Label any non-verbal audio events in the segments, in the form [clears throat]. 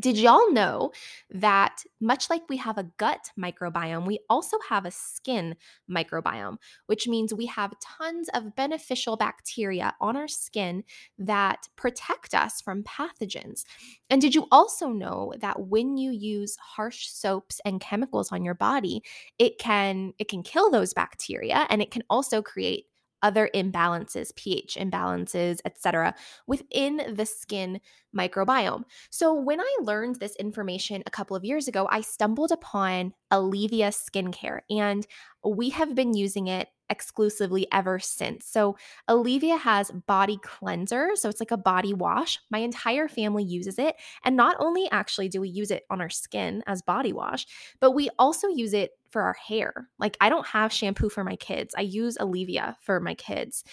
Did y'all know that much like we have a gut microbiome, we also have a skin microbiome, which means we have tons of beneficial bacteria on our skin that protect us from pathogens. And did you also know that when you use harsh soaps and chemicals on your body, it can it can kill those bacteria and it can also create other imbalances, pH imbalances, etc., within the skin microbiome. So, when I learned this information a couple of years ago, I stumbled upon Aleavia skincare, and we have been using it exclusively ever since. So, Aleavia has body cleanser. So, it's like a body wash. My entire family uses it. And not only actually do we use it on our skin as body wash, but we also use it for our hair. Like, I don't have shampoo for my kids, I use Aleavia for my kids.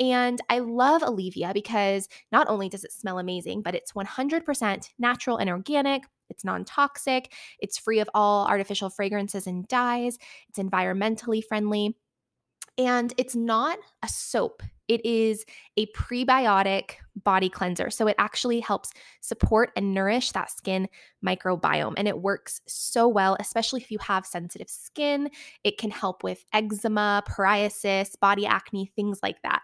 And I love Aleavia because not only does it smell amazing, but it's 100% natural and organic. It's non toxic. It's free of all artificial fragrances and dyes. It's environmentally friendly. And it's not a soap, it is a prebiotic body cleanser. So it actually helps support and nourish that skin microbiome. And it works so well, especially if you have sensitive skin. It can help with eczema, psoriasis, body acne, things like that.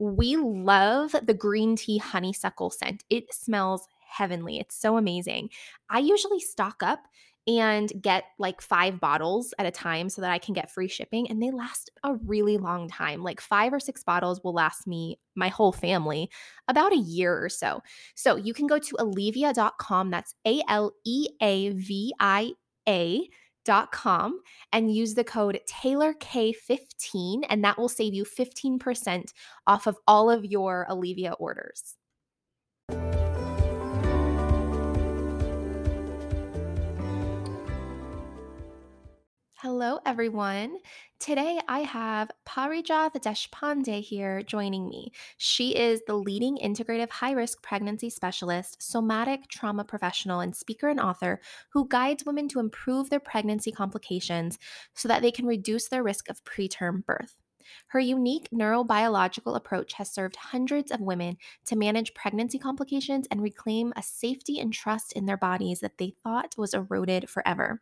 We love the green tea honeysuckle scent. It smells heavenly. It's so amazing. I usually stock up and get like five bottles at a time so that I can get free shipping. And they last a really long time. Like five or six bottles will last me, my whole family, about a year or so. So you can go to aleavia.com. That's A L E A V I A. Dot com and use the code TaylorK15 and that will save you 15% off of all of your Aleavia orders. Hello, everyone. Today I have Parijat Deshpande here joining me. She is the leading integrative high risk pregnancy specialist, somatic trauma professional, and speaker and author who guides women to improve their pregnancy complications so that they can reduce their risk of preterm birth. Her unique neurobiological approach has served hundreds of women to manage pregnancy complications and reclaim a safety and trust in their bodies that they thought was eroded forever.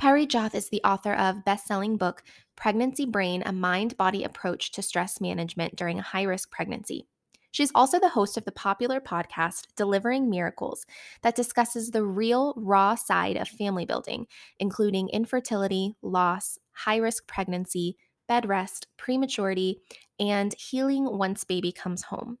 Parijat is the author of best-selling book Pregnancy Brain: A Mind-Body Approach to Stress Management During a High-Risk Pregnancy. She's also the host of the popular podcast Delivering Miracles that discusses the real raw side of family building, including infertility, loss, high-risk pregnancy, bed rest, prematurity, and healing once baby comes home.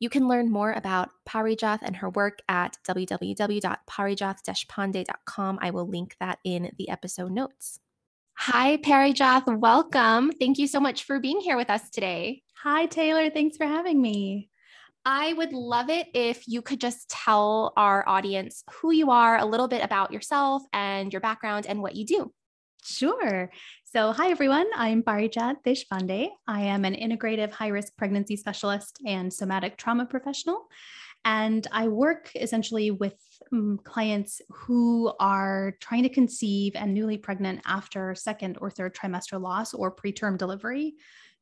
You can learn more about Parijat and her work at www.parijatdeshpande.com. I will link that in the episode notes. Hi, Parijat. Welcome. Thank you so much for being here with us today. Hi, Taylor. Thanks for having me. I would love it if you could just tell our audience who you are, a little bit about yourself and your background and what you do. Sure. So, hi everyone. I'm Parijat Deshpande. I am an integrative high risk pregnancy specialist and somatic trauma professional. And I work essentially with um, clients who are trying to conceive and newly pregnant after second or third trimester loss or preterm delivery,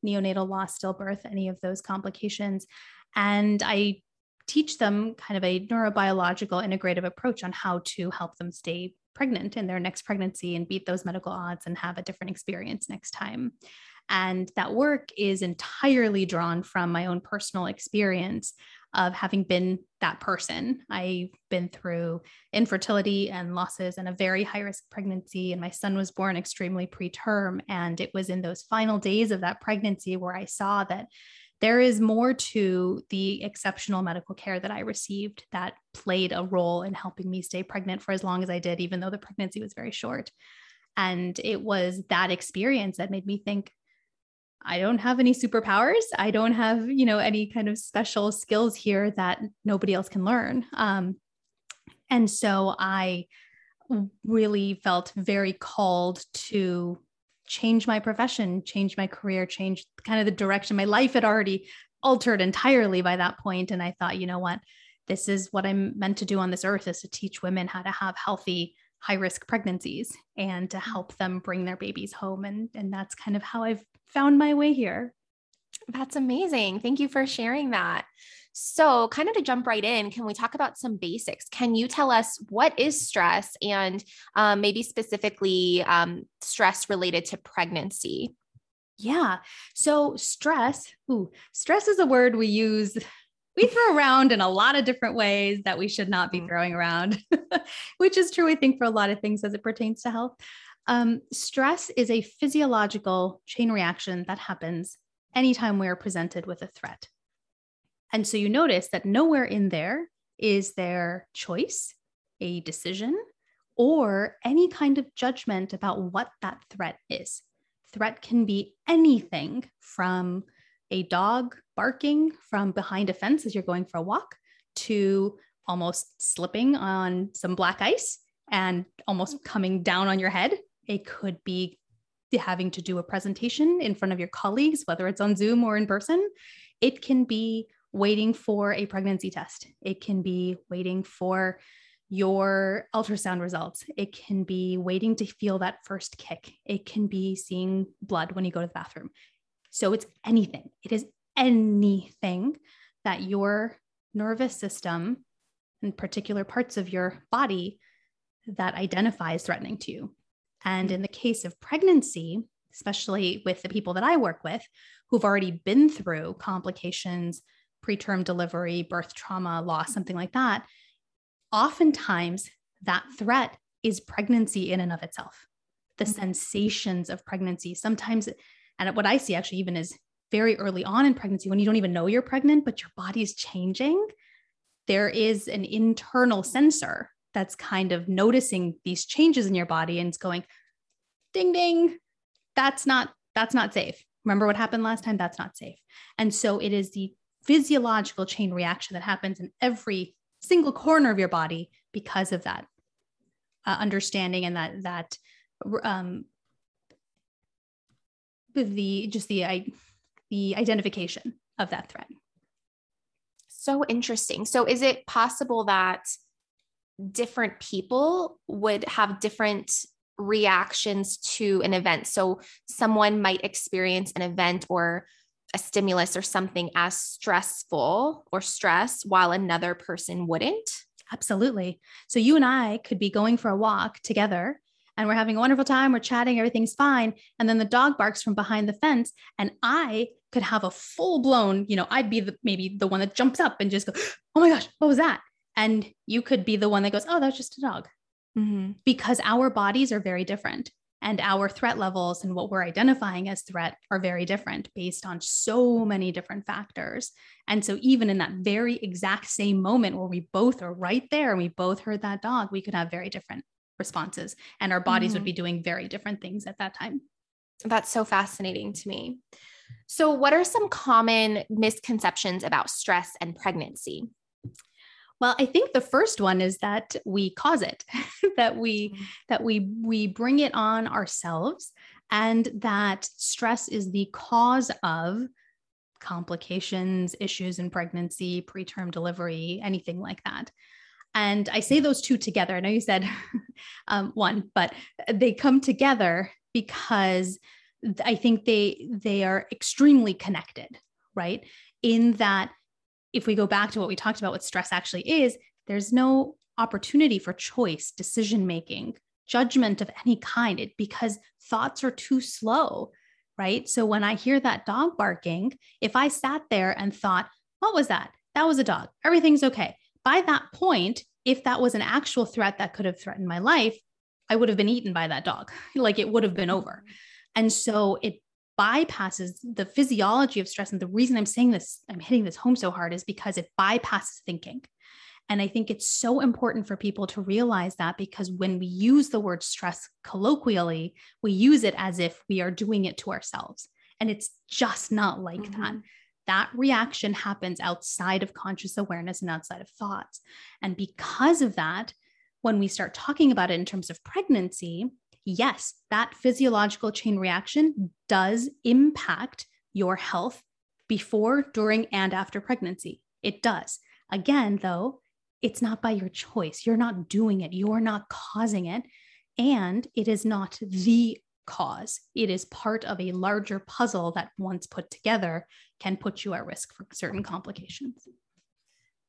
neonatal loss, stillbirth, any of those complications. And I teach them kind of a neurobiological integrative approach on how to help them stay pregnant in their next pregnancy and beat those medical odds and have a different experience next time. And that work is entirely drawn from my own personal experience of having been that person. I've been through infertility and losses and a very high risk pregnancy, and my son was born extremely preterm. And it was in those final days of that pregnancy where I saw that there is more to the exceptional medical care that I received that played a role in helping me stay pregnant for as long as I did, even though the pregnancy was very short. And it was that experience that made me think, I don't have any superpowers. I don't have, you know, any kind of special skills here that nobody else can learn. Um, and so I really felt very called to change my profession, change my career, change kind of the direction. My life had already altered entirely by that point. And I thought, you know what? This is what I'm meant to do on this earth is to teach women how to have healthy, high risk pregnancies and to mm. help them bring their babies home. And, and that's kind of how I've found my way here. That's amazing. Thank you for sharing that. So, kind of to jump right in, can we talk about some basics? Can you tell us what is stress and um, maybe specifically um, stress related to pregnancy? Yeah. So, stress, ooh, stress is a word we use, we throw around in a lot of different ways that we should not be mm-hmm. throwing around, [laughs] which is true, I think, for a lot of things as it pertains to health. Um, stress is a physiological chain reaction that happens anytime we are presented with a threat. And so you notice that nowhere in there is there choice, a decision, or any kind of judgment about what that threat is. Threat can be anything from a dog barking from behind a fence as you're going for a walk to almost slipping on some black ice and almost coming down on your head. It could be having to do a presentation in front of your colleagues, whether it's on Zoom or in person. It can be waiting for a pregnancy test. It can be waiting for your ultrasound results. It can be waiting to feel that first kick. It can be seeing blood when you go to the bathroom. So it's anything. It is anything that your nervous system and particular parts of your body that identifies threatening to you. And in the case of pregnancy, especially with the people that I work with who've already been through complications, preterm delivery, birth trauma, loss, something like that, oftentimes that threat is pregnancy in and of itself. The mm-hmm. sensations of pregnancy, sometimes, and what I see actually even is very early on in pregnancy when you don't even know you're pregnant, but your body's changing. There is an internal sensor that's kind of noticing these changes in your body and it's going, ding, ding, that's not, that's not safe. Remember what happened last time? That's not safe. And so it is the physiological chain reaction that happens in every single corner of your body because of that uh, understanding and that that um, the just the I, the identification of that threat. So interesting. So is it possible that different people would have different reactions to an event? So someone might experience an event or a stimulus or something as stressful or stress while another person wouldn't? Absolutely. So you and I could be going for a walk together and we're having a wonderful time, we're chatting, everything's fine. And then the dog barks from behind the fence and I could have a full blown, you know, I'd be the maybe the one that jumps up and just go, [gasps] "Oh my gosh, what was that?" And you could be the one that goes, "Oh, that's just a dog." Mm-hmm. Because our bodies are very different and our threat levels and what we're identifying as threat are very different based on so many different factors. And so, even in that very exact same moment where we both are right there and we both heard that dog, we could have very different responses and our bodies mm-hmm. would be doing very different things at that time. That's so fascinating to me. So, what are some common misconceptions about stress and pregnancy? Well, I think the first one is that we cause it, [laughs] that we mm-hmm. that we we bring it on ourselves and that stress is the cause of complications, issues in pregnancy, preterm delivery, anything like that. And I say those two together. I know you said [laughs] um, one, but they come together because I think they they are extremely connected, right? In that if we go back to what we talked about, what stress actually is, there's no opportunity for choice, decision making, judgment of any kind it, because thoughts are too slow, right? So when I hear that dog barking, if I sat there and thought, what was that? That was a dog. Everything's okay. By that point, if that was an actual threat that could have threatened my life, I would have been eaten by that dog. [laughs] like it would have been over. Mm-hmm. And so it bypasses the physiology of stress. And the reason I'm saying this, I'm hitting this home so hard, is because it bypasses thinking. And I think it's so important for people to realize that because when we use the word stress colloquially, we use it as if we are doing it to ourselves. And it's just not like mm-hmm. that. That reaction happens outside of conscious awareness and outside of thoughts. And because of that, when we start talking about it in terms of pregnancy, yes, that physiological chain reaction does impact your health before, during, and after pregnancy. It does. Again, though, it's not by your choice. You're not doing it, you're not causing it. And it is not the cause. It is part of a larger puzzle that, once put together, can put you at risk for certain complications.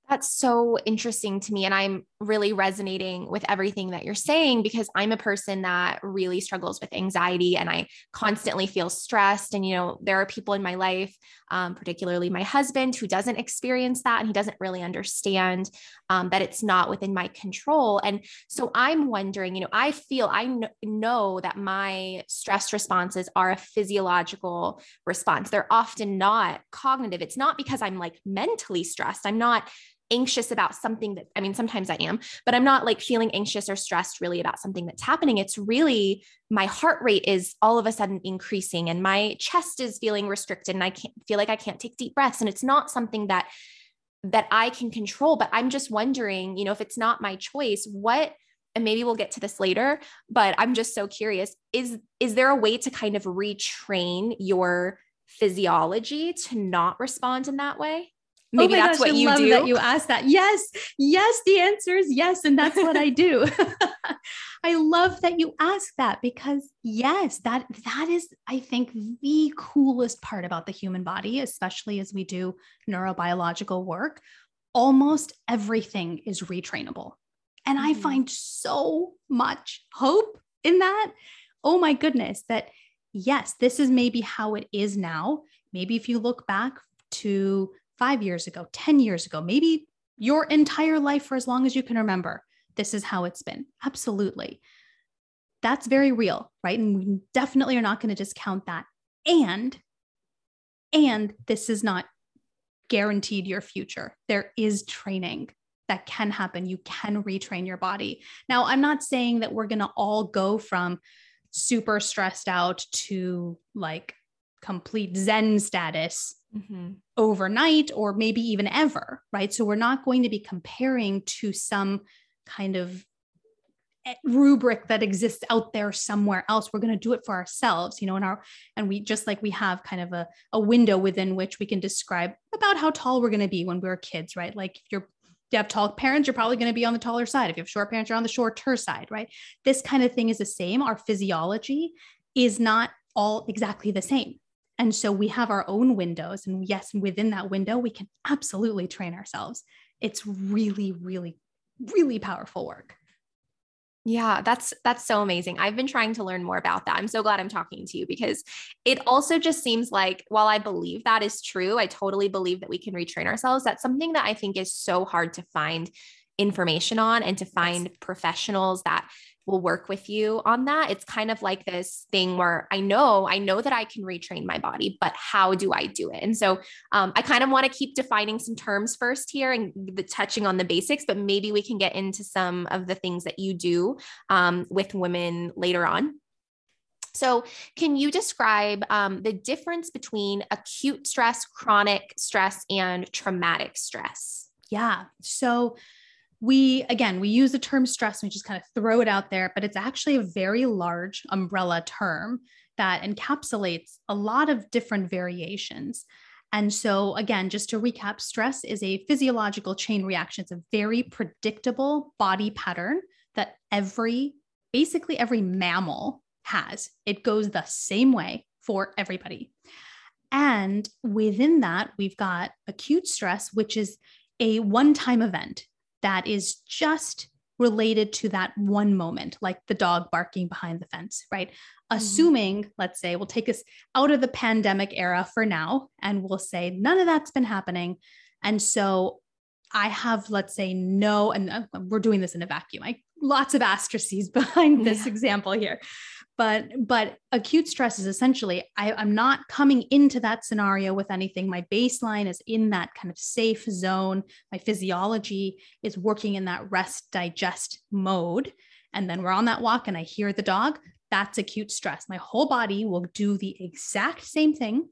That's so interesting to me. And I'm really resonating with everything that you're saying because I'm a person that really struggles with anxiety and I constantly feel stressed. And, you know, there are people in my life, um, particularly my husband, who doesn't experience that and he doesn't really understand um, that it's not within my control. And so I'm wondering, you know, I feel, I kn- know that my stress responses are a physiological response. They're often not cognitive. It's not because I'm like mentally stressed. I'm not anxious about something that I mean, sometimes I am, but I'm not like feeling anxious or stressed really about something that's happening. It's really my heart rate is all of a sudden increasing and my chest is feeling restricted and I can't feel like I can't take deep breaths. And it's not something that that I can control. But I'm just wondering, you know, if it's not my choice, what and maybe we'll get to this later, but I'm just so curious. Is is there a way to kind of retrain your physiology to not respond in that way? Maybe oh that's gosh, what I you love do. That you asked that. Yes, yes. The answer is yes, and that's what I do. [laughs] I love that you ask that because yes, that that is, I think, the coolest part about the human body, especially as we do neurobiological work. Almost everything is retrainable, and mm-hmm. I find so much hope in that. Oh my goodness, that yes, this is maybe how it is now. Maybe if you look back to five years ago, 10 years ago, maybe your entire life for as long as you can remember. This is how it's been. Absolutely. That's very real, right? And we definitely are not going to discount that. And, and this is not guaranteed your future. There is training that can happen. You can retrain your body. Now, I'm not saying that we're going to all go from super stressed out to like complete Zen status mm-hmm. overnight or maybe even ever, right? So we're not going to be comparing to some kind of eh, rubric that exists out there somewhere else we're going to do it for ourselves you know and our and we just like we have kind of a, a window within which we can describe about how tall we're going to be when we we're kids right like if you're if you have tall parents, you're probably going to be on the taller side. If you have short parents, you're on the shorter side, right? This kind of thing is the same. Our physiology is not all exactly the same. And so we have our own windows. And yes, within that window, we can absolutely train ourselves. It's really, really, really powerful work. Yeah, that's that's so amazing. I've been trying to learn more about that. I'm so glad I'm talking to you because it also just seems like while I believe that is true, I totally believe that we can retrain ourselves. That's something that I think is so hard to find information on and to find yes. professionals that will work with you on that. It's kind of like this thing where I know, I know that I can retrain my body, but how do I do it? And so um, I kind of want to keep defining some terms first here and the, touching on the basics, but maybe we can get into some of the things that you do um, with women later on. So, can you describe um, the difference between acute stress, chronic stress, and traumatic stress? Yeah. So, we again we use the term stress and we just kind of throw it out there but it's actually a very large umbrella term that encapsulates a lot of different variations. And so again just to recap stress is a physiological chain reaction. It's a very predictable body pattern that every basically every mammal has. It goes the same way for everybody. And within that we've got acute stress which is a one time event that is just related to that one moment, like the dog barking behind the fence, right? Mm-hmm. Assuming, let's say, we'll take us out of the pandemic era for now, and we'll say none of that's been happening. And so I have, let's say, no, and uh, we're doing this in a vacuum. I lots of asterisks [laughs] behind this Yeah. example here. But but acute stress is essentially I, i'm not coming into that scenario with anything. My baseline is in that kind of safe zone. My physiology is working in that rest digest mode. And then we're on that walk and i hear the dog. That's acute stress. My whole body will do the exact same thing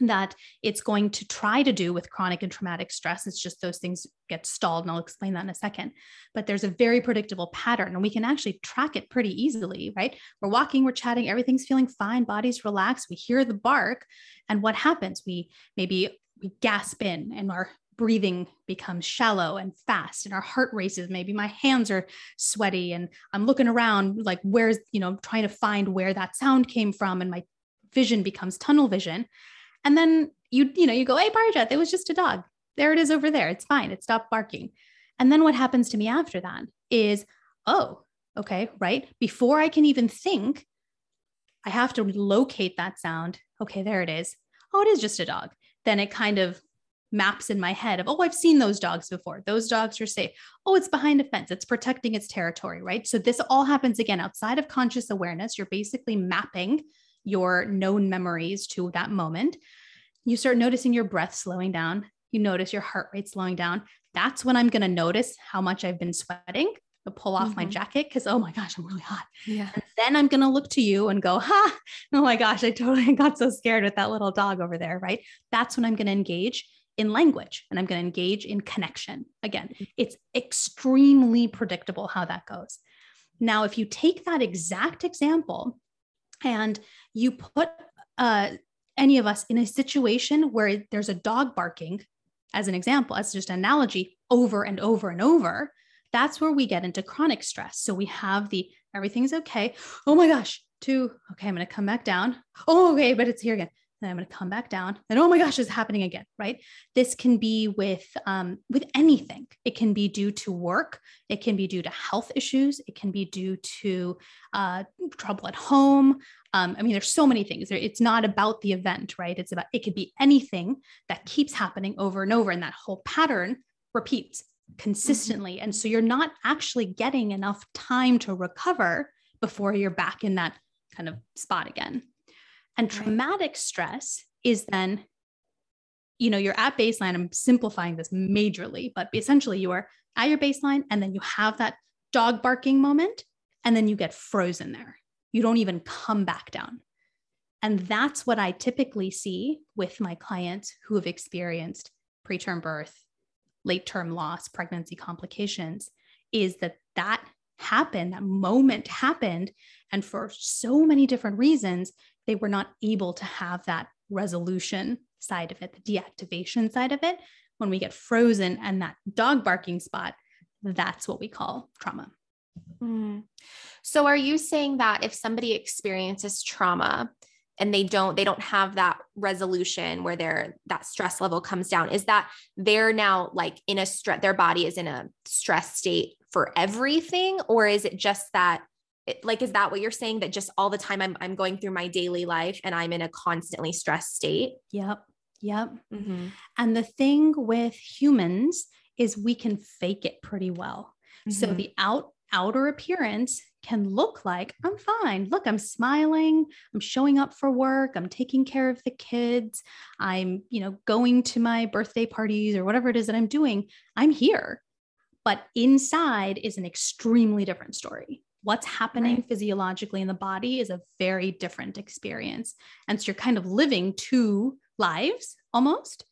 that it's going to try to do with chronic and traumatic stress. It's just those things get stalled, and I'll explain that in a second. But there's a very predictable pattern, and we can actually track it pretty easily, right? We're walking, we're chatting, everything's feeling fine, body's relaxed, we hear the bark, and what happens? We maybe we gasp in and our breathing becomes shallow and fast and our heart races maybe my hands are sweaty and i'm looking around like where's you know trying to find where that sound came from and my vision becomes tunnel vision and then you, you know, you go, hey, Parijat, it was just a dog. There it is over there. It's fine. It stopped barking. And then what happens to me after that is, oh, okay, right? Before I can even think, I have to locate that sound. Okay, there it is. Oh, it is just a dog. Then it kind of maps in my head of, oh, I've seen those dogs before. Those dogs are safe. Oh, it's behind a fence. It's protecting its territory, right? So this all happens again outside of conscious awareness. You're basically mapping your known memories to that moment. You start noticing your breath slowing down. You notice your heart rate slowing down. That's when I'm going to notice how much I've been sweating. I'll pull off my Mhm. jacket because, oh my gosh, I'm really hot. Yeah. And then I'm going to look to you and go, [laughs] ha, oh my gosh, I totally [laughs] got so scared with that little dog over there, right? That's when I'm going to engage in language and I'm going to engage in connection. Again, it's extremely predictable how that goes. Now, if you take that exact example and you put uh, any of us in a situation where there's a dog barking, as an example, as just an analogy, over and over and over, that's where we get into chronic stress. So we have the everything's okay. Oh my gosh, two. Okay, I'm going to come back down. Oh, okay, but it's here again. Then I'm going to come back down. And oh my gosh, it's happening again, right? This can be with um, with anything. It can be due to work. It can be due to health issues. It can be due to uh, trouble at home. Um, I mean, there's so many things. It's not about the event, right? It's about it could be anything that keeps happening over and over, and that whole pattern repeats consistently. And so you're not actually getting enough time to recover before you're back in that kind of spot again. And traumatic stress is then, you know, you're at baseline. I'm simplifying this majorly, but essentially you are at your baseline and then you have that dog barking moment and then you get frozen there. You don't even come back down. And that's what I typically see with my clients who have experienced preterm birth, late term loss, pregnancy complications is that that happened, that moment happened. And for so many different reasons, they were not able to have that resolution side of it, the deactivation side of it. When we get frozen and that dog barking spot, that's what we call trauma. Mm. So are you saying that if somebody experiences trauma and they don't they don't have that resolution where their that stress level comes down is that they're now like in a stress their body is in a stress state for everything or is it just that it, like is that what you're saying that just all the time I'm I'm going through my daily life and I'm in a constantly stressed state? Yep. Yep. Mm-hmm. And the thing with humans is we can fake it pretty well. So Mhm. the out outer appearance can look like I'm fine. Look, I'm smiling, I'm showing up for work, I'm taking care of the kids, I'm, you know, going to my birthday parties or whatever it is that I'm doing. I'm here. But inside is an extremely different story. What's happening Right. physiologically in the body is a very different experience. And so you're kind of living two lives almost.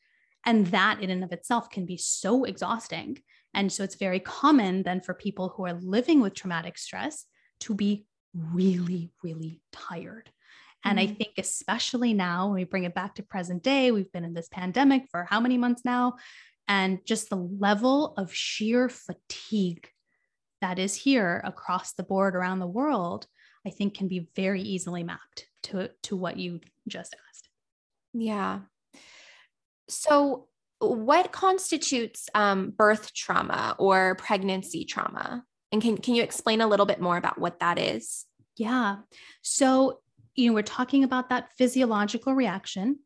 And that in and of itself can be so exhausting. And so it's very common then for people who are living with traumatic stress to be really, really tired. And I Mhm. think, especially now, when we bring it back to present day, we've been in this pandemic for how many months now? And just the level of sheer fatigue that is here across the board around the world, I think can be very easily mapped to, to what you just asked. Yeah. So, what constitutes um, birth trauma or pregnancy trauma? And can, can you explain a little bit more about what that is? Yeah. So, you know, we're talking about that physiological reaction.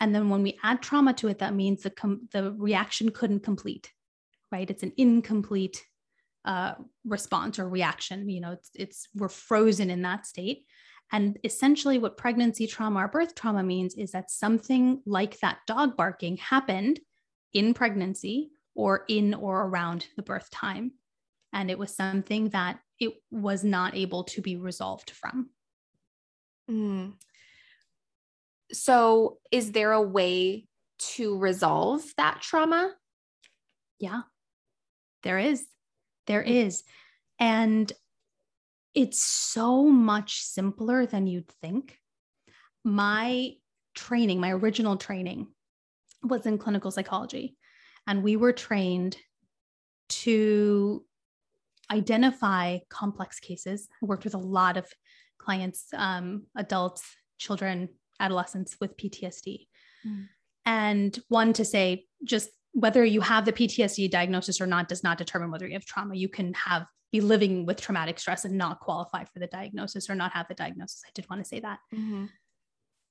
And then when we add trauma to it, that means the, com- the reaction couldn't complete, right? It's an incomplete uh, response or reaction. You know, it's, it's we're frozen in that state. And essentially, what pregnancy trauma or birth trauma means is that something like that dog barking happened in pregnancy or in or around the birth time. And it was something that it was not able to be resolved from. Mm. So, is there a way to resolve that trauma? Yeah, there is. There is. And it's so much simpler than you'd think. My training, my original training was in clinical psychology, and we were trained to identify complex cases. I worked with a lot of clients, um, adults, children, adolescents with PTSD. Mm. And one to say, just whether you have the PTSD diagnosis or not does not determine whether you have trauma. You can have be living with traumatic stress and not qualify for the diagnosis or not have the diagnosis. I did want to say that. Mm-hmm.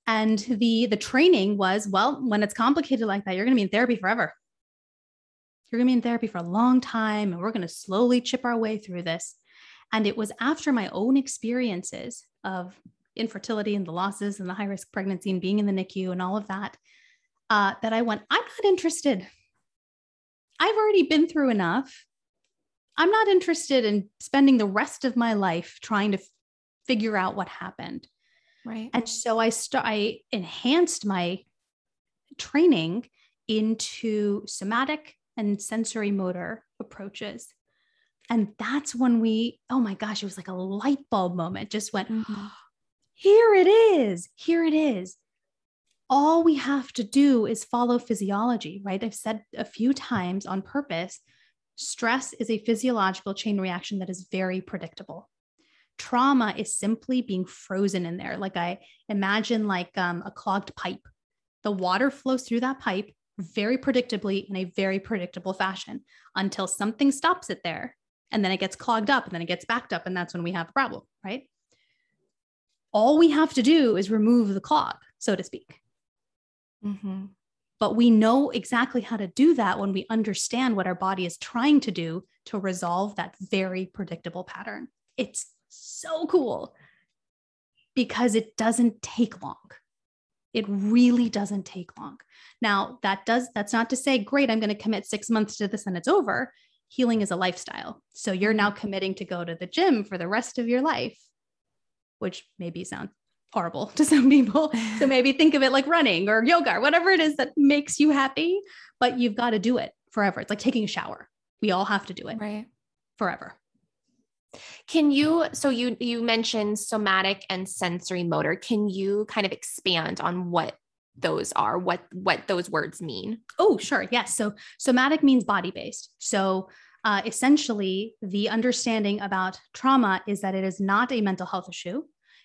And the the training was well, when it's complicated like that, you're going to be in therapy forever. You're going to be in therapy for a long time, and we're going to slowly chip our way through this. And it was after my own experiences of infertility and the losses and the high risk pregnancy and being in the NICU and all of that, uh, that I went, I'm not interested. I've already been through enough. I'm not interested in spending the rest of my life trying to f- figure out what happened. Right. And so I st- I enhanced my training into somatic and sensory motor approaches. And that's when we, oh my gosh, it was like a light bulb moment. Just went, mm-hmm. here it is. Here it is. All we have to do is follow physiology, right? I've said a few times on purpose Stress is a physiological chain reaction that is very predictable. Trauma is simply being frozen in there. Like I imagine, like um, a clogged pipe. The water flows through that pipe very predictably in a very predictable fashion until something stops it there. And then it gets clogged up and then it gets backed up. And that's when we have a problem, right? All we have to do is remove the clog, so to speak. Mm-hmm. But we know exactly how to do that when we understand what our body is trying to do to resolve that very predictable pattern. It's so cool because it doesn't take long. It really doesn't take long. Now, that does that's not to say great, I'm going to commit 6 months to this and it's over. Healing is a lifestyle. So you're now committing to go to the gym for the rest of your life, which maybe sounds horrible [laughs] to some people. so maybe think of it like running or yoga or whatever it is that makes you happy, but you've got to do it forever. It's like taking a shower. We all have to do it right forever. Can you so you you mentioned somatic and sensory motor. Can you kind of expand on what those are, what what those words mean? Oh, sure. Yes. So somatic means body based. So uh, essentially, the understanding about trauma is that it is not a mental health issue.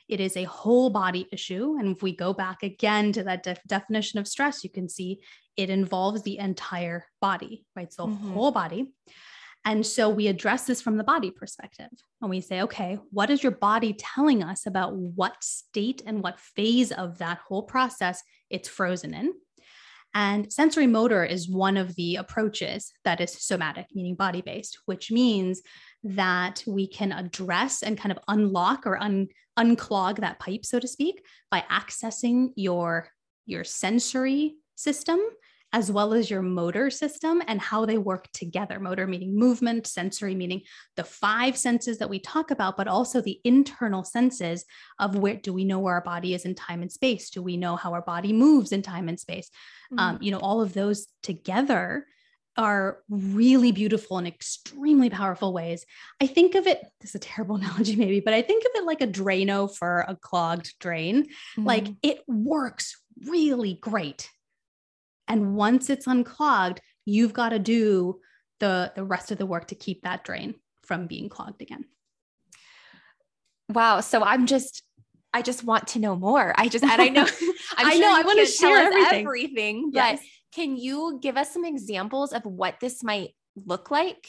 It is a whole body issue. And if we go back again to that de- definition of stress, you can see it involves the entire body, right? So, mm-hmm. whole body. And so we address this from the body perspective. And we say, okay, what is your body telling us about what state and what phase of that whole process it's frozen in? And sensory motor is one of the approaches that is somatic, meaning body based, which means that we can address and kind of unlock or un- unclog that pipe, so to speak, by accessing your, your sensory system as well as your motor system and how they work together. Motor meaning movement, sensory meaning the five senses that we talk about, but also the internal senses of where do we know where our body is in time and space? Do we know how our body moves in time and space? Mm-hmm. Um, you know, all of those together are really beautiful and extremely powerful ways. I think of it, this is a terrible [laughs] analogy maybe, but I think of it like a Drano for a clogged drain. Mm-hmm. Like it works really great. And once it's unclogged, you've got to do the the rest of the work to keep that drain from being clogged again. Wow, so I'm just I just want to know more. I just and I know [laughs] [laughs] i know I want to share everything. everything, but yes can you give us some examples of what this might look like?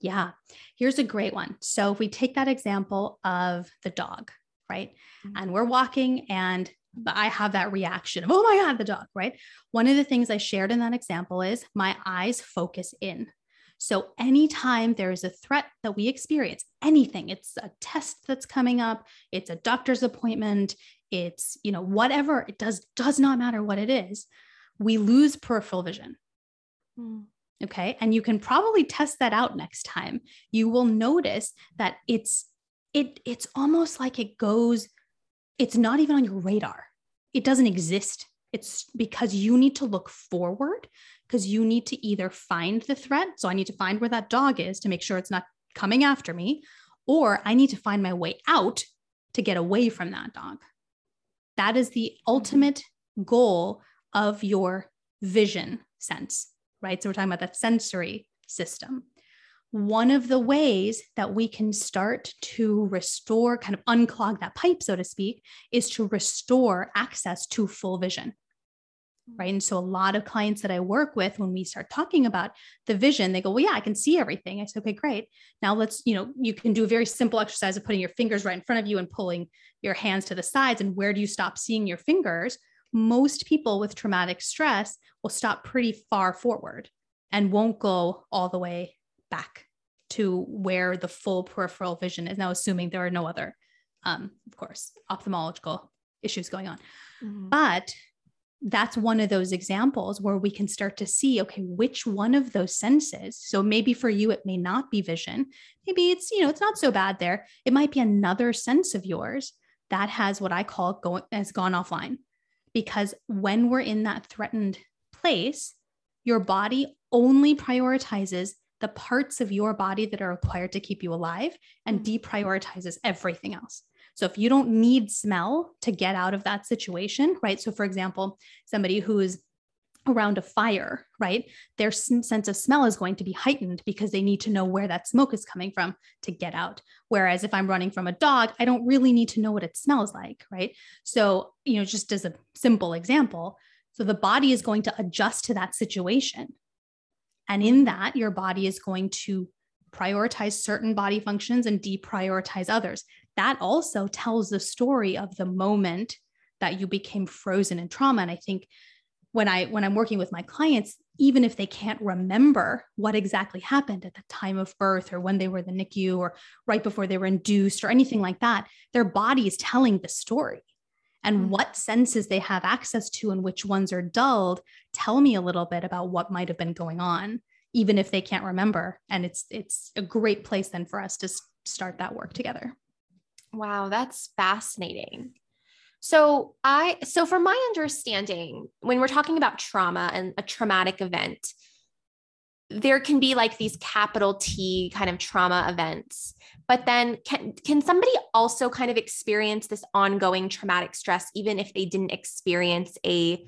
Yeah, here's a great one. So, if we take that example of the dog, right? Mm-hmm. And we're walking, and I have that reaction of, oh my God, the dog, right? One of the things I shared in that example is my eyes focus in. So, anytime there is a threat that we experience, anything, it's a test that's coming up, it's a doctor's appointment, it's, you know, whatever, it does does not matter what it is, we lose peripheral vision. Mm. Okay? And you can probably test that out next time. You will notice that it's it it's almost like it goes it's not even on your radar. It doesn't exist. It's because you need to look forward because you need to either find the threat. So I need to find where that dog is to make sure it's not coming after me, or I need to find my way out to get away from that dog. That is the mm-hmm. ultimate goal of your vision sense, right? So we're talking about that sensory system. One of the ways that we can start to restore, kind of unclog that pipe, so to speak, is to restore access to full vision right and so a lot of clients that i work with when we start talking about the vision they go well yeah i can see everything i say okay great now let's you know you can do a very simple exercise of putting your fingers right in front of you and pulling your hands to the sides and where do you stop seeing your fingers most people with traumatic stress will stop pretty far forward and won't go all the way back to where the full peripheral vision is now assuming there are no other um, of course ophthalmological issues going on. Mm-hmm. but that's one of those examples where we can start to see okay which one of those senses so maybe for you it may not be vision maybe it's you know it's not so bad there. It might be another sense of yours that has what i call going has gone offline because when we're in that threatened place your body only prioritizes the parts of your body that are required to keep you alive and mm-hmm. deprioritizes everything else so if you don't need smell to get out of that situation, right? So for example, somebody who's around a fire, right? Their sense of smell is going to be heightened because they need to know where that smoke is coming from to get out. Whereas if I'm running from a dog, I don't really need to know what it smells like, right? So, you know, just as a simple example, so the body is going to adjust to that situation. And in that, your body is going to prioritize certain body functions and deprioritize others that also tells the story of the moment that you became frozen in trauma and i think when i when i'm working with my clients even if they can't remember what exactly happened at the time of birth or when they were the nicu or right before they were induced or anything like that their body is telling the story and mm-hmm. what senses they have access to and which ones are dulled tell me a little bit about what might have been going on even if they can't remember and it's it's a great place then for us to start that work together Wow, that's fascinating. So, I so from my understanding, when we're talking about trauma and a traumatic event, there can be like these capital T kind of trauma events. But then can can somebody also kind of experience this ongoing traumatic stress even if they didn't experience a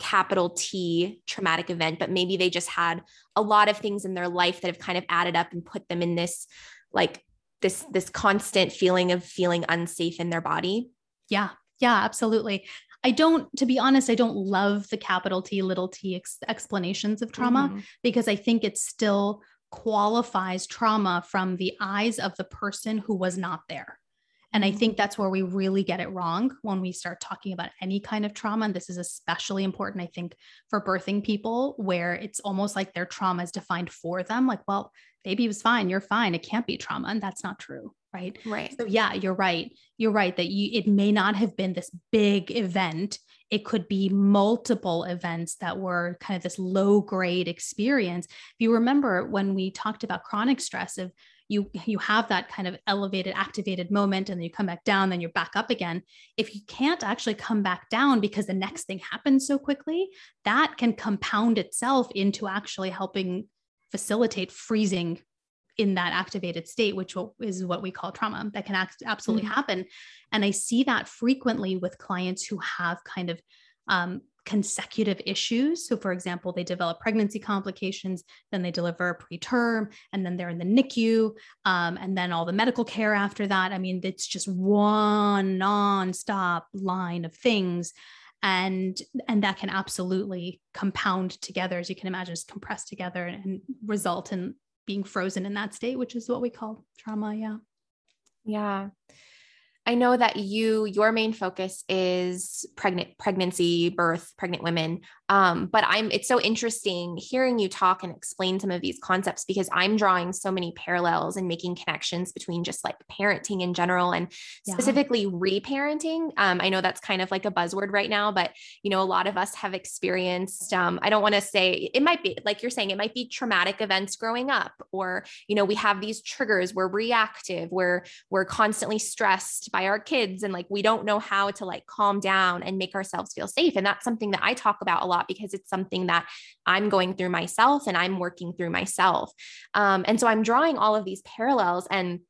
capital T traumatic event, but maybe they just had a lot of things in their life that have kind of added up and put them in this like this this constant feeling of feeling unsafe in their body yeah yeah absolutely i don't to be honest i don't love the capital t little t ex- explanations of trauma mm-hmm. because i think it still qualifies trauma from the eyes of the person who was not there and I mm-hmm. think that's where we really get it wrong when we start talking about any kind of trauma. And this is especially important, I think, for birthing people, where it's almost like their trauma is defined for them. Like, well, baby was fine you're fine it can't be trauma and that's not true right? Right. So yeah you're right. You're right that you it may not have been this big event. It could be multiple events that were kind of this low grade experience. If you remember when we talked about chronic stress of you you have that kind of elevated activated moment and then you come back down then you're back up again. If you can't actually come back down because the next thing happens so quickly that can compound itself into actually helping facilitate freezing in that activated state, which is what we call trauma that can act, absolutely mm-hmm. happen. And I see that frequently with clients who have kind of um, consecutive issues. So, for example, they develop pregnancy complications, then they deliver preterm, and then they're in the NICU, um, and then all the medical care after that. I mean, it's just one nonstop line of things and and that can absolutely compound together as you can imagine just compress together and, and result in being frozen in that state which is what we call trauma yeah. Yeah I know that you your main focus is pregnant pregnancy, birth, pregnant women. Um, but I'm it's so interesting hearing you talk and explain some of these concepts because I'm drawing so many parallels and making connections between just like parenting in general and yeah. specifically reparenting. Um, I know that's kind of like a buzzword right now, but you know, a lot of us have experienced. Um, I don't want to say it might be like you're saying it might be traumatic events growing up, or you know, we have these triggers. We're reactive. We're we're constantly stressed by our kids and like we don't know how to like calm down and make ourselves feel safe and that's something that I talk about a lot because it's something that I'm going through myself and I'm working through myself. Um, and so I'm drawing all of these parallels and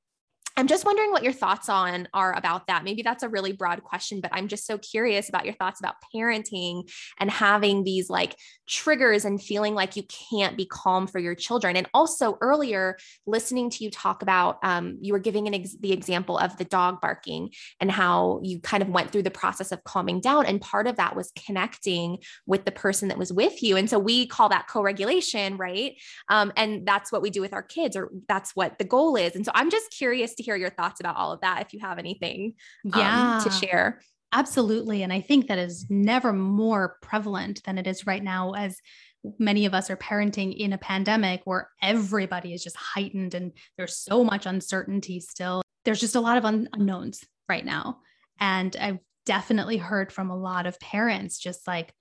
I'm just wondering what your thoughts on are about that. Maybe that's a really broad question, but I'm just so curious about your thoughts about parenting and having these like triggers and feeling like you can't be calm for your children. And also earlier, listening to you talk about, um, you were giving an ex- the example of the dog barking and how you kind of went through the process of calming down. And part of that was connecting with the person that was with you. And so we call that co-regulation, right? Um, and that's what we do with our kids, or that's what the goal is. And so I'm just curious to hear your thoughts about all of that if you have anything yeah. Um, to share. Absolutely. And I think that is never more prevalent than it is right now as many of us are parenting in a pandemic where everybody is just heightened and there's so much uncertainty still. There's just a lot of un- unknowns right now. And I've definitely heard from a lot of parents just like,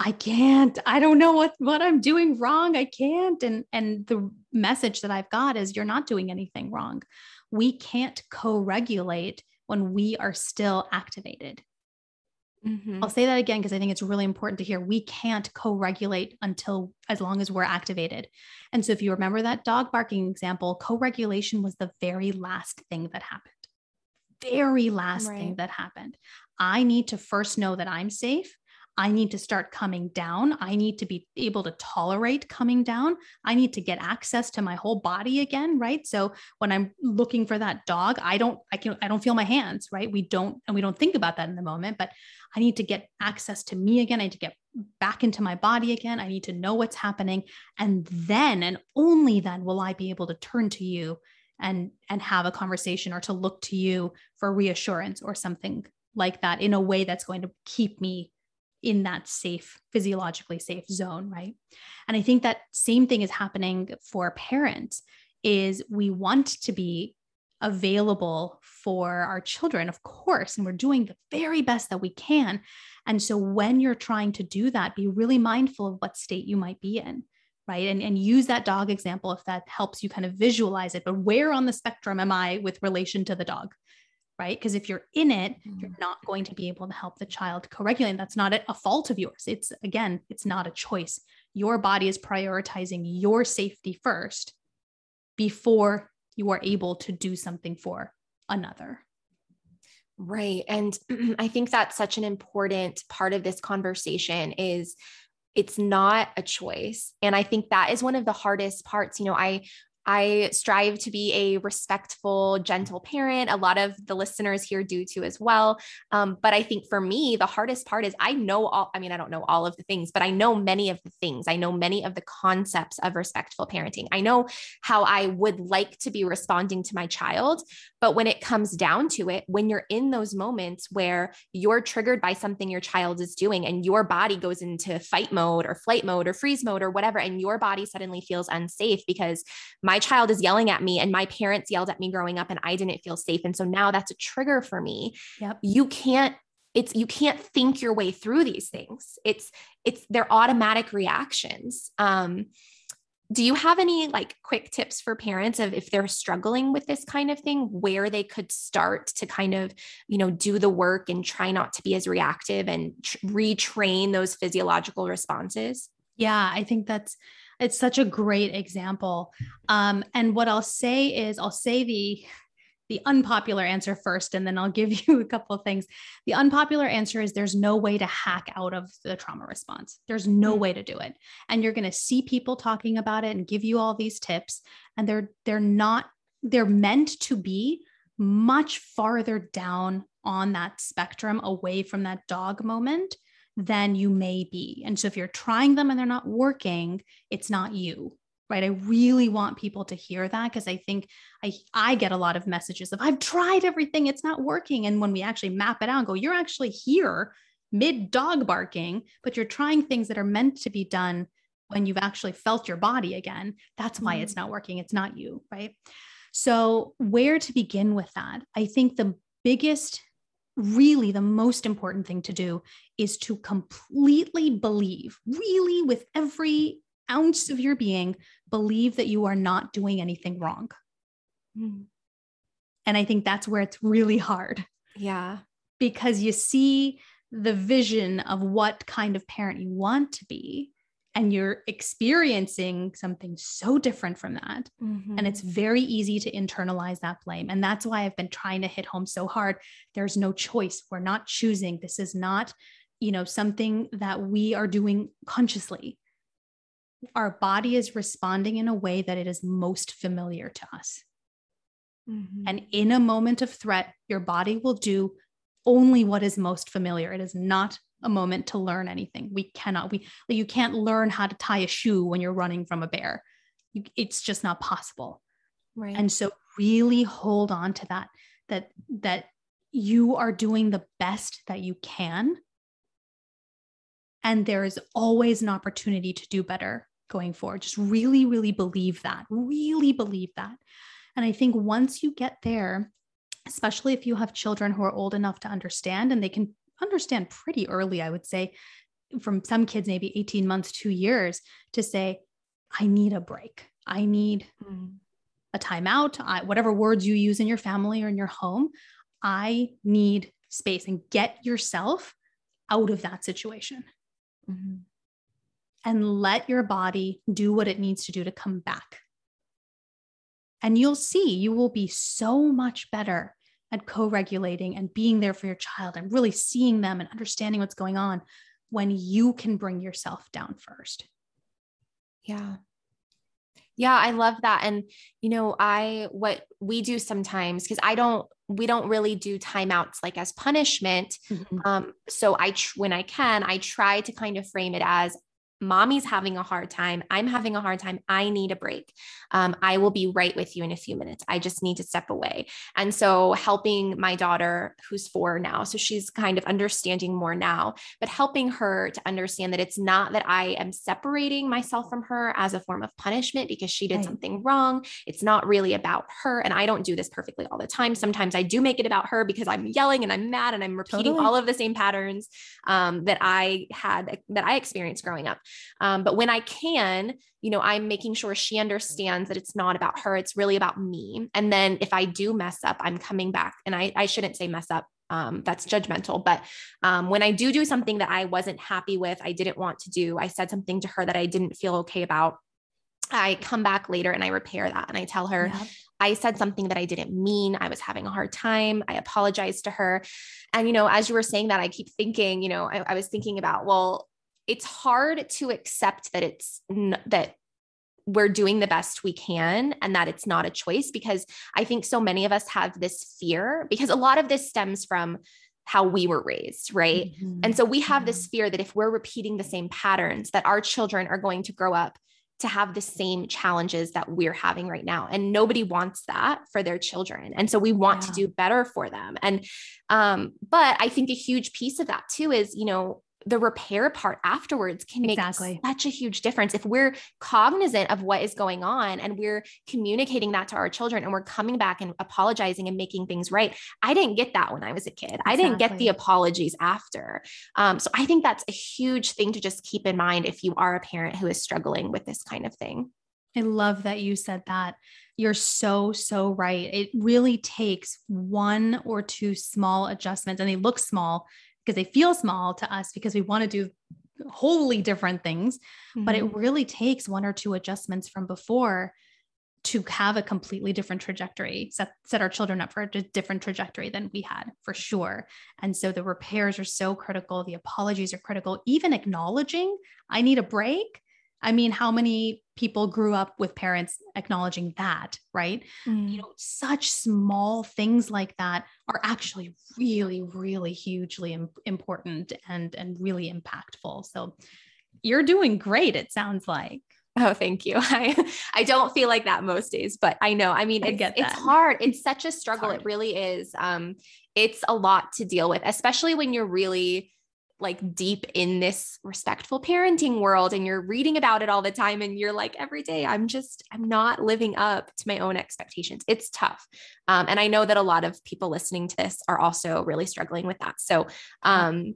I can't. I don't know what what I'm doing wrong. I can't. And and the message that I've got is you're not doing anything wrong we can't co regulate when we are still activated. Mm-hmm. I'll say that again because I think it's really important to hear. We can't co regulate until as long as we're activated. And so, if you remember that dog barking example, co regulation was the very last thing that happened. Very last right. thing that happened. I need to first know that I'm safe. I need to start coming down. I need to be able to tolerate coming down. I need to get access to my whole body again, right? So when I'm looking for that dog, I don't I can I don't feel my hands, right? We don't and we don't think about that in the moment, but I need to get access to me again. I need to get back into my body again. I need to know what's happening and then and only then will I be able to turn to you and and have a conversation or to look to you for reassurance or something like that in a way that's going to keep me in that safe, physiologically safe zone, right? And I think that same thing is happening for parents is we want to be available for our children, of course, and we're doing the very best that we can. And so when you're trying to do that, be really mindful of what state you might be in. Right. And, and use that dog example if that helps you kind of visualize it. But where on the spectrum am I with relation to the dog? Right? Because if you're in it, you're mm. not going to be able to help the child co regulate. That's not a fault of yours. It's again, it's not a choice. Your body is prioritizing your safety first before you are able to do something for another. Right. And [clears throat] I think that's such an important part of this conversation is it's not a choice and i think that is one of the hardest parts you know i I strive to be a respectful, gentle parent. A lot of the listeners here do too as well. Um, but I think for me, the hardest part is I know all, I mean, I don't know all of the things, but I know many of the things. I know many of the concepts of respectful parenting. I know how I would like to be responding to my child. But when it comes down to it, when you're in those moments where you're triggered by something your child is doing and your body goes into fight mode or flight mode or freeze mode or whatever, and your body suddenly feels unsafe because my my child is yelling at me and my parents yelled at me growing up and I didn't feel safe. And so now that's a trigger for me. Yep. You can't it's you can't think your way through these things. It's it's they're automatic reactions. Um do you have any like quick tips for parents of if they're struggling with this kind of thing where they could start to kind of you know do the work and try not to be as reactive and tr- retrain those physiological responses yeah i think that's it's such a great example. Um, and what I'll say is, I'll say the the unpopular answer first, and then I'll [laughs] give you a couple of things. The unpopular answer is there's no way to hack out of the trauma response. There's no mm. way to do it. And you're going to see people talking about it and give you all these tips, and they're they're not they're meant to be much farther down on that spectrum away from that dog moment than you may be. And so if you're trying them and they're not working, it's not you. right? I really want people to hear that because I think I I get a lot of messages of I've tried everything, it's not working. And when we actually map it out and go, you're actually here mid dog barking, but you're trying things that are meant to be done when you've actually felt your body again. That's why mm-hmm. it's not working. It's not you, right? So, where to begin with that? I think the biggest really the most important thing to do is to completely believe, really with every ounce of your being, believe that you are not doing anything wrong. Mm. And I think that's where it's really hard. Yeah. Because you see the vision of what kind of parent you want to be, and you're experiencing something so different from that. Mm-hmm. And it's mm-hmm. very easy to internalize that blame. And that's why I've been trying to hit home so hard. There's no choice. We're not choosing. This is not, you know, something that we are doing consciously. Our body is responding in a way that it is most familiar to us. Mm-hmm. And in a moment of threat, your body will do only what is most familiar. It is not a moment to learn anything. We cannot, we, you can't learn how to tie a shoe when you're running from a bear. You, it's just not possible. Right. And so really hold on to that, that, that you are doing the best that you can. And there is always an opportunity to do better going forward. Just really, really believe that, really believe that. And I think once you get there, especially if you have children who are old enough to understand and they can understand pretty early, I would say, from some kids, maybe 18 months, two years, to say, I need a break. I need mm. a timeout, I, whatever words you use in your family or in your home. I need space and get yourself out of that situation. Mm-hmm. And let your body do what it needs to do to come back. And you'll see you will be so much better at co-regulating and being there for your child and really seeing them and understanding what's going on when you can bring yourself down first. Yeah. Yeah, I love that. And, you know, I, what we do sometimes, because I don't, we don't really do timeouts like as punishment. Mm-hmm. Um, so I, tr- when I can, I try to kind of frame it as mommy's having a hard time. I'm having a hard time. I need a break. Um, I will be right with you in a few minutes. I just need to step away. And so, helping my daughter, who's four now, so she's kind of understanding more now, but helping her to understand that it's not that I am separating myself from her as a form of punishment because she did right. something wrong. It's not really about her. And I don't do this perfectly all the time. Sometimes I do make it about her because I'm yelling and I'm mad and I'm repeating totally. all of the same patterns um, that I had, that I experienced growing up. Um, but when I can, you know, I'm making sure she understands that it's not about her, it's really about me. And then if I do mess up, I'm coming back. And I, I shouldn't say mess up. Um, that's judgmental. But um, when I do do something that I wasn't happy with, I didn't want to do, I said something to her that I didn't feel okay about. I come back later and I repair that and I tell her, yeah. I said something that I didn't mean. I was having a hard time. I apologized to her. And, you know, as you were saying that, I keep thinking, you know, I, I was thinking about, well, it's hard to accept that it's n- that we're doing the best we can and that it's not a choice because I think so many of us have this fear because a lot of this stems from how we were raised, right? Mm-hmm. And so we have this fear that if we're repeating the same patterns that our children are going to grow up to have the same challenges that we're having right now and nobody wants that for their children and so we want yeah. to do better for them and um but i think a huge piece of that too is you know the repair part afterwards can make exactly. such a huge difference. If we're cognizant of what is going on and we're communicating that to our children and we're coming back and apologizing and making things right i didn't get that when i was a kid. Exactly. i didn't get the apologies after. Um, so i think that's a huge thing to just keep in mind if you are a parent who is struggling with this kind of thing. I love that you said that. You're so so right. It really takes one or two small adjustments and they look small because they feel small to us because we want to do wholly different things. Mm-hmm. But it mm-hmm. really takes one or two adjustments from before to have a completely different trajectory, set, set our children up for a different trajectory than we had for sure. And so the repairs are so critical. The apologies are critical. Even acknowledging I need a break I mean, how many people grew up with parents acknowledging that, right? Mm. You know, such small things like that are actually really, really hugely Im- important and and really impactful. So you're doing great, it sounds like. Oh, thank you. [laughs] I I don't feel like that most days, but I know. I mean, it's, I it's hard. It's such a struggle. It really is. Um, it's a lot to deal with, especially when you're really like deep in this respectful parenting world and you're reading about it all the time and you're like every day i'm just i'm not living up to my own expectations. It's tough. Um, and i know that a lot of people listening to this are also really struggling with that. So um,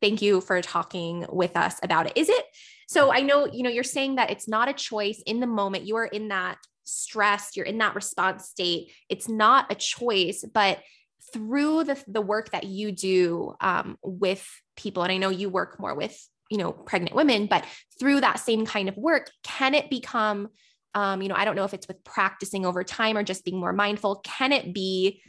thank you for talking with us about it. Is it so i know you know you're saying that it's not a choice in the moment. You are in that stress. You're in that response state. It's not a choice but through the, the work that you do um, with people, and I know you work more with, you know, pregnant women, but through that same kind of work, can it become, um, you know, I don't know if it's with practicing over time or just being more mindful, can it be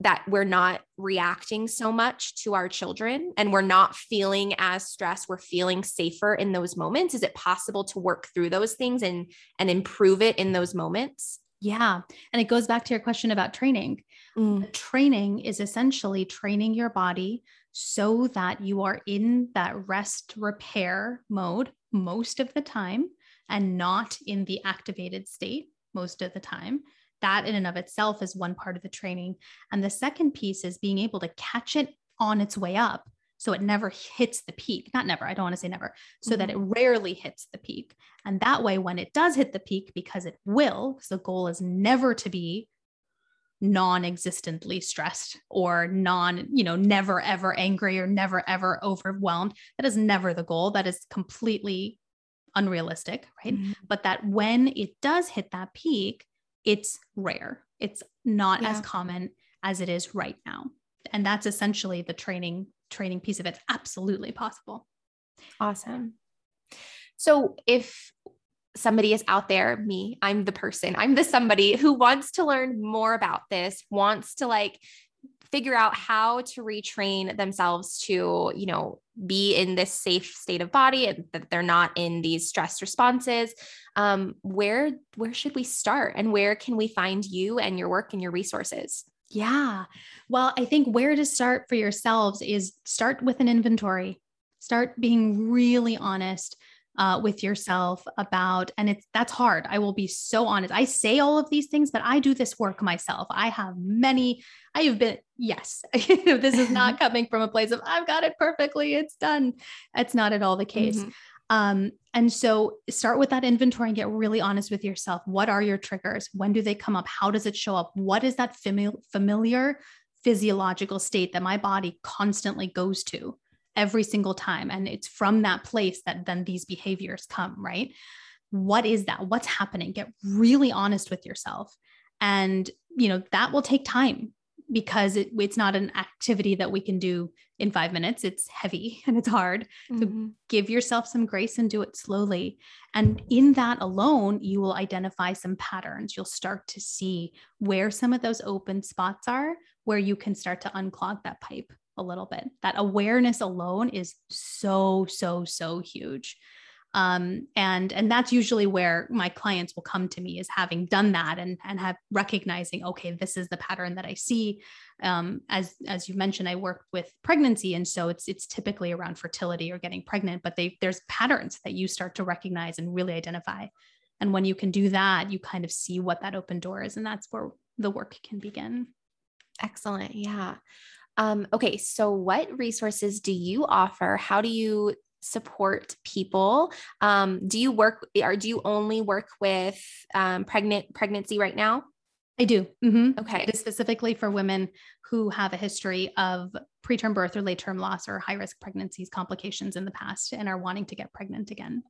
that we're not reacting so much to our children and we're not feeling as stressed we're feeling safer in those moments? Is it possible to work through those things and and improve it in those moments? Yeah. And it goes back to your question about training Mm. Training is essentially training your body so that you are in that rest repair mode most of the time and not in the activated state most of the time. That in and of itself is one part of the training. And the second piece is being able to catch it on its way up so it never hits the peak not never i don't want to say never so mm-hmm. that it rarely hits the peak and that way when it does hit the peak because it will because the goal is never to be non-existently stressed or non you know never ever angry or never ever overwhelmed. That is never the goal. That is completely unrealistic right? Mm-hmm. but that when it does hit that peak it's rare. It's not yeah. as common as it is right now. And that's essentially the training training piece of it. Absolutely possible. Awesome. So if somebody is out there, me, I'm the person, I'm the somebody who wants to learn more about this, wants to like figure out how to retrain themselves to, you know, be in this safe state of body and that they're not in these stress responses. Um, where where should we start and where can we find you and your work and your resources? Yeah. Well, I think where to start for yourselves is start with an inventory. Start being really honest uh, with yourself about and it's that's hard. I will be so honest. I say all of these things but i do this work myself. I have many i have been yes [laughs] this is not [laughs] coming from a place of i've got it perfectly it's done. It's not at all the case. Mm-hmm. um, and so start with that inventory and get really honest with yourself. What are your triggers? When do they come up? How does it show up? What is that fami- familiar physiological state that my body constantly goes to every single time. And it's from that place that then these behaviors come, right? What is that? What's happening? Get really honest with yourself. And, you know, that will take time because it, it's not an activity that we can do in five minutes. It's heavy [laughs] and it's hard. Mm-hmm. So give yourself some grace and do it slowly. And in that alone, you will identify some patterns. You'll start to see where some of those open spots are, where you can start to unclog that pipe a little bit. That awareness alone is so, so, so huge. Um, and and that's usually where my clients will come to me is having done that and and have recognizing okay this is the pattern that I see. Um, as as you mentioned I work with pregnancy and so it's it's typically around fertility or getting pregnant but they there's patterns that you start to recognize and really identify. And when you can do that you kind of see what that open door is and that's where the work can begin. Excellent. Yeah um, okay, so what resources do you offer? How do you support people? Um, do you work or do you only work with um, pregnant pregnancy right now? I do. Mm-hmm. Okay. It is specifically for women who have a history of preterm birth or late term loss or high risk pregnancies complications in the past and are wanting to get pregnant again.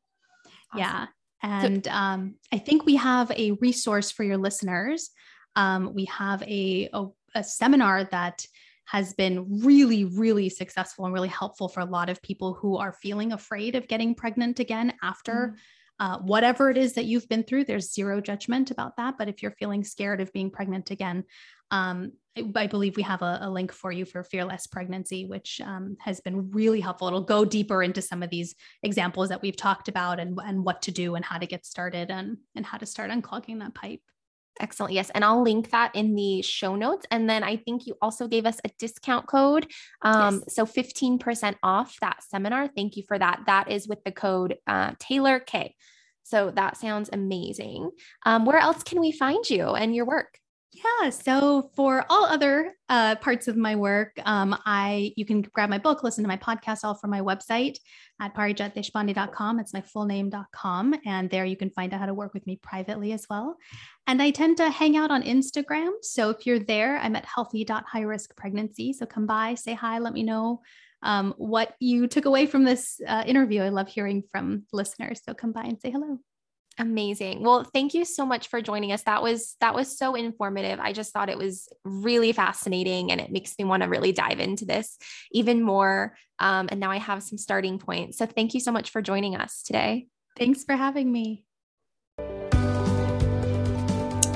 Awesome. Yeah. And so- um, I think we have a resource for your listeners. Um, we have a, a, a seminar that has been really, really successful and really helpful for a lot of people who are feeling afraid of getting pregnant again after. Mm. Uh, whatever it is that you've been through, there's zero judgment about that. But if you're feeling scared of being pregnant again, um, I, I, believe we have a, a, link for you for Fearless Pregnancy, which um, has been really helpful. It'll go deeper into some of these examples that we've talked about and, and what to do and how to get started and, and how to start unclogging that pipe. Excellent. Yes. And I'll link that in the show notes. And then I think you also gave us a discount code. Um, yes. So 15% off that seminar. Thank you for that. That is with the code uh, Taylor K. So that sounds amazing. Um, where else can we find you and your work? Yeah. So for all other uh, parts of my work, um, I you can grab my book, listen to my podcast, all from my website at parijatdeshpande.com. It's my full name.com. And there you can find out how to work with me privately as well. And I tend to hang out on Instagram. So if you're there, I'm at healthy.highriskpregnancy. So come by, say hi, let me know um, what you took away from this uh, interview. I love hearing from listeners. So come by and say hello. Amazing. Well, thank you so much for joining us. That was that was so informative. I just thought it was really fascinating and it makes me want to really dive into this even more. Um, and now I have some starting points. So thank you so much for joining us today. Thanks for having me.